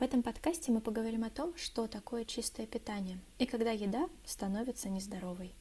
В этом подкасте мы поговорим о том, что такое чистое питание и когда еда становится нездоровой.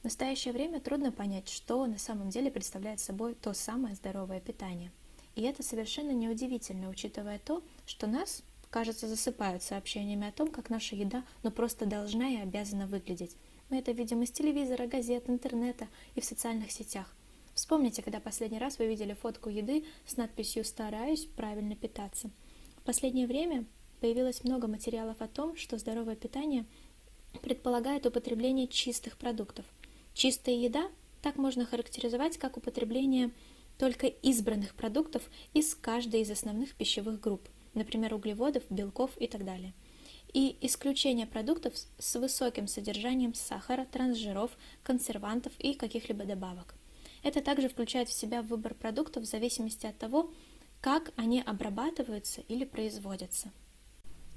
В настоящее время трудно понять, что на самом деле представляет собой то самое здоровое питание. И это совершенно неудивительно, учитывая то, что нас, кажется, засыпают сообщениями о том, как наша еда ну просто должна и обязана выглядеть. Мы это видим из телевизора, газет, интернета и в социальных сетях. Вспомните, когда последний раз вы видели фотку еды с надписью «Стараюсь правильно питаться». В последнее время появилось много материалов о том, что здоровое питание предполагает употребление чистых продуктов. Чистая еда так можно характеризовать как употребление только избранных продуктов из каждой из основных пищевых групп, например, углеводов, белков и так далее. И исключение продуктов с высоким содержанием сахара, трансжиров, консервантов и каких-либо добавок. Это также включает в себя выбор продуктов в зависимости от того, как они обрабатываются или производятся.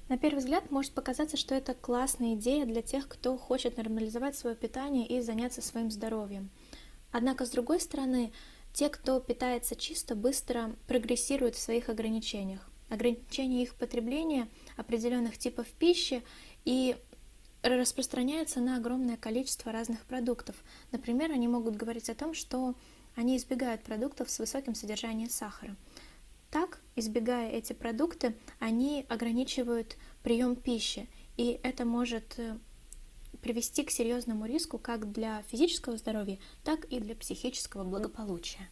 На первый взгляд может показаться, что это классная идея для тех, кто хочет нормализовать свое питание и заняться своим здоровьем. Однако, с другой стороны, те, кто питается чисто, быстро прогрессируют в своих ограничениях. Ограничение их потребления определенных типов пищи и распространяются на огромное количество разных продуктов. Например, они могут говорить о том, что они избегают продуктов с высоким содержанием сахара. Так, избегая эти продукты, они ограничивают прием пищи, и это может э, привести к серьезному риску как для физического здоровья, так и для психического благополучия.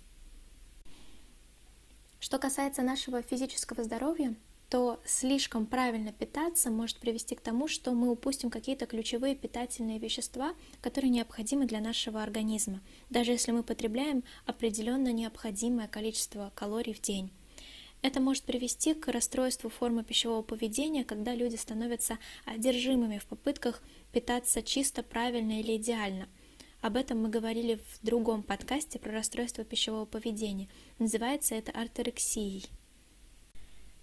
Что касается нашего физического здоровья, то слишком правильно питаться может привести к тому, что мы упустим какие-то ключевые питательные вещества, которые необходимы для нашего организма, даже если мы потребляем определенно необходимое количество калорий в день. Это может привести к расстройству формы пищевого поведения, когда люди становятся одержимыми в попытках питаться чисто, правильно или идеально. Об этом мы говорили в другом подкасте про расстройство пищевого поведения. Называется это орторексией.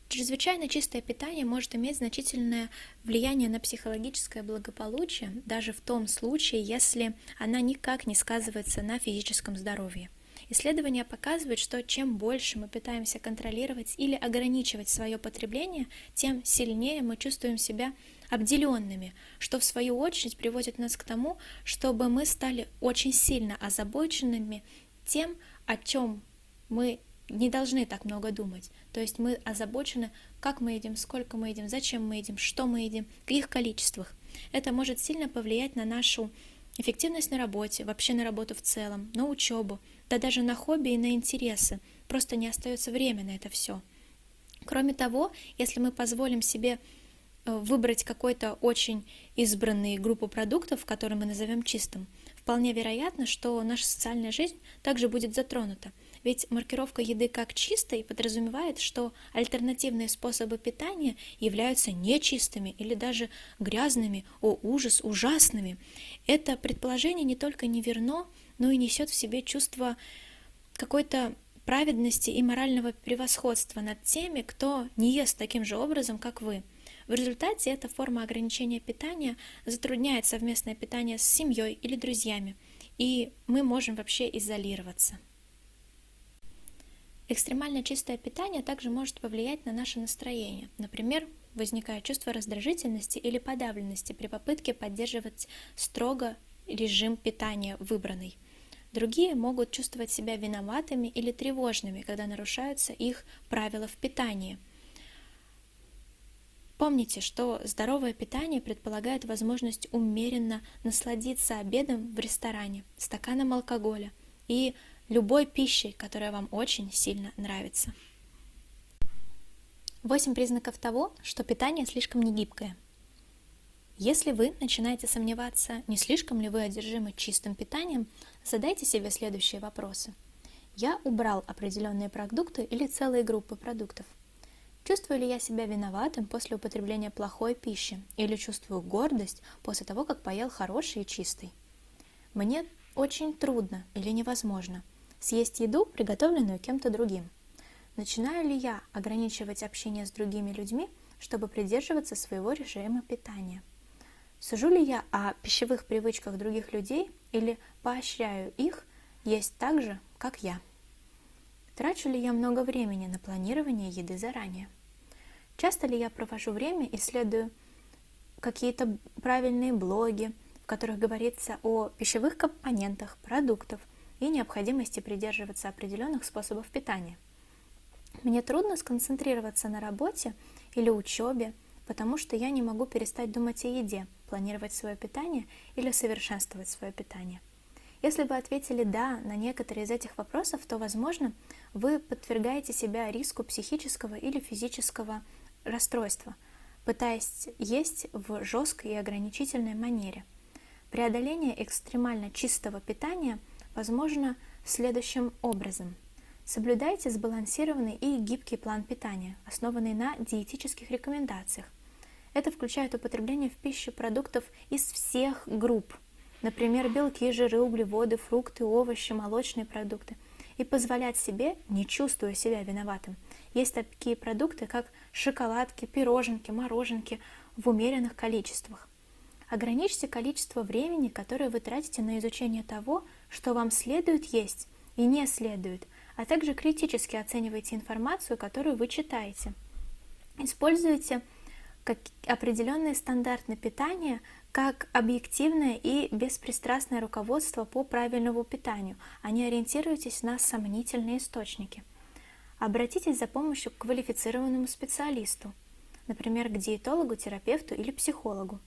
Чрезвычайно чистое питание может иметь значительное влияние на психологическое благополучие, даже в том случае, если она никак не сказывается на физическом здоровье. Исследования показывают, что чем больше мы пытаемся контролировать или ограничивать свое потребление, тем сильнее мы чувствуем себя обделенными, что в свою очередь приводит нас к тому, чтобы мы стали очень сильно озабоченными тем, о чем мы не должны так много думать. То есть мы озабочены, как мы едим, сколько мы едим, зачем мы едим, что мы едим, в каких количествах. Это может сильно повлиять на нашу эффективность на работе, вообще на работу в целом, на учебу, да даже на хобби и на интересы. Просто не остается время на это все. Кроме того, если мы позволим себе э, выбрать какой-то очень избранный группу продуктов, который мы назовем чистым, вполне вероятно, что наша социальная жизнь также будет затронута. Ведь маркировка еды как чистой подразумевает, что альтернативные способы питания являются нечистыми или даже грязными, о ужас, ужасными. Это предположение не только неверно, но и несет в себе чувство какой-то праведности и морального превосходства над теми, кто не ест таким же образом, как вы. В результате эта форма ограничения питания затрудняет совместное питание с семьей или друзьями, и мы можем вообще изолироваться. Экстремально чистое питание также может повлиять на наше настроение. Например, возникает чувство раздражительности или подавленности при попытке поддерживать строго режим питания выбранный. Другие могут чувствовать себя виноватыми или тревожными, когда нарушаются их правила в питании. Помните, что здоровое питание предполагает возможность умеренно насладиться обедом в ресторане, стаканом алкоголя и любой пищей, которая вам очень сильно нравится. Восемь признаков того, что питание слишком негибкое. Если вы начинаете сомневаться, не слишком ли вы одержимы чистым питанием, задайте себе следующие вопросы. Я убрал определенные продукты или целые группы продуктов? Чувствую ли я себя виноватым после употребления плохой пищи или чувствую гордость после того, как поел хороший и чистый? Мне очень трудно или невозможно съесть еду, приготовленную кем-то другим. Начинаю ли я ограничивать общение с другими людьми, чтобы придерживаться своего режима питания? Сужу ли я о пищевых привычках других людей или поощряю их есть так же, как я? Трачу ли я много времени на планирование еды заранее? Часто ли я провожу время, исследую какие-то правильные блоги, в которых говорится о пищевых компонентах продуктов и необходимости придерживаться определенных способов питания. Мне трудно сконцентрироваться на работе или учебе, потому что я не могу перестать думать о еде, планировать свое питание или совершенствовать свое питание. Если вы ответили «да» на некоторые из этих вопросов, то, возможно, вы подвергаете себя риску психического или физического расстройства, пытаясь есть в жесткой и ограничительной манере. Преодоление экстремально чистого питания возможно следующим образом. Соблюдайте сбалансированный и гибкий план питания, основанный на диетических рекомендациях. Это включает употребление в пищу продуктов из всех групп – например, белки, жиры, углеводы, фрукты, овощи, молочные продукты, и позволять себе, не чувствуя себя виноватым, есть такие продукты, как шоколадки, пироженки, мороженки в умеренных количествах. Ограничьте количество времени, которое вы тратите на изучение того, что вам следует есть и не следует, а также критически оценивайте информацию, которую вы читаете. Используйте как определенные стандарты питания как объективное и беспристрастное руководство по правильному питанию, а не ориентируйтесь на сомнительные источники. Обратитесь за помощью к квалифицированному специалисту, например, к диетологу, терапевту или психологу.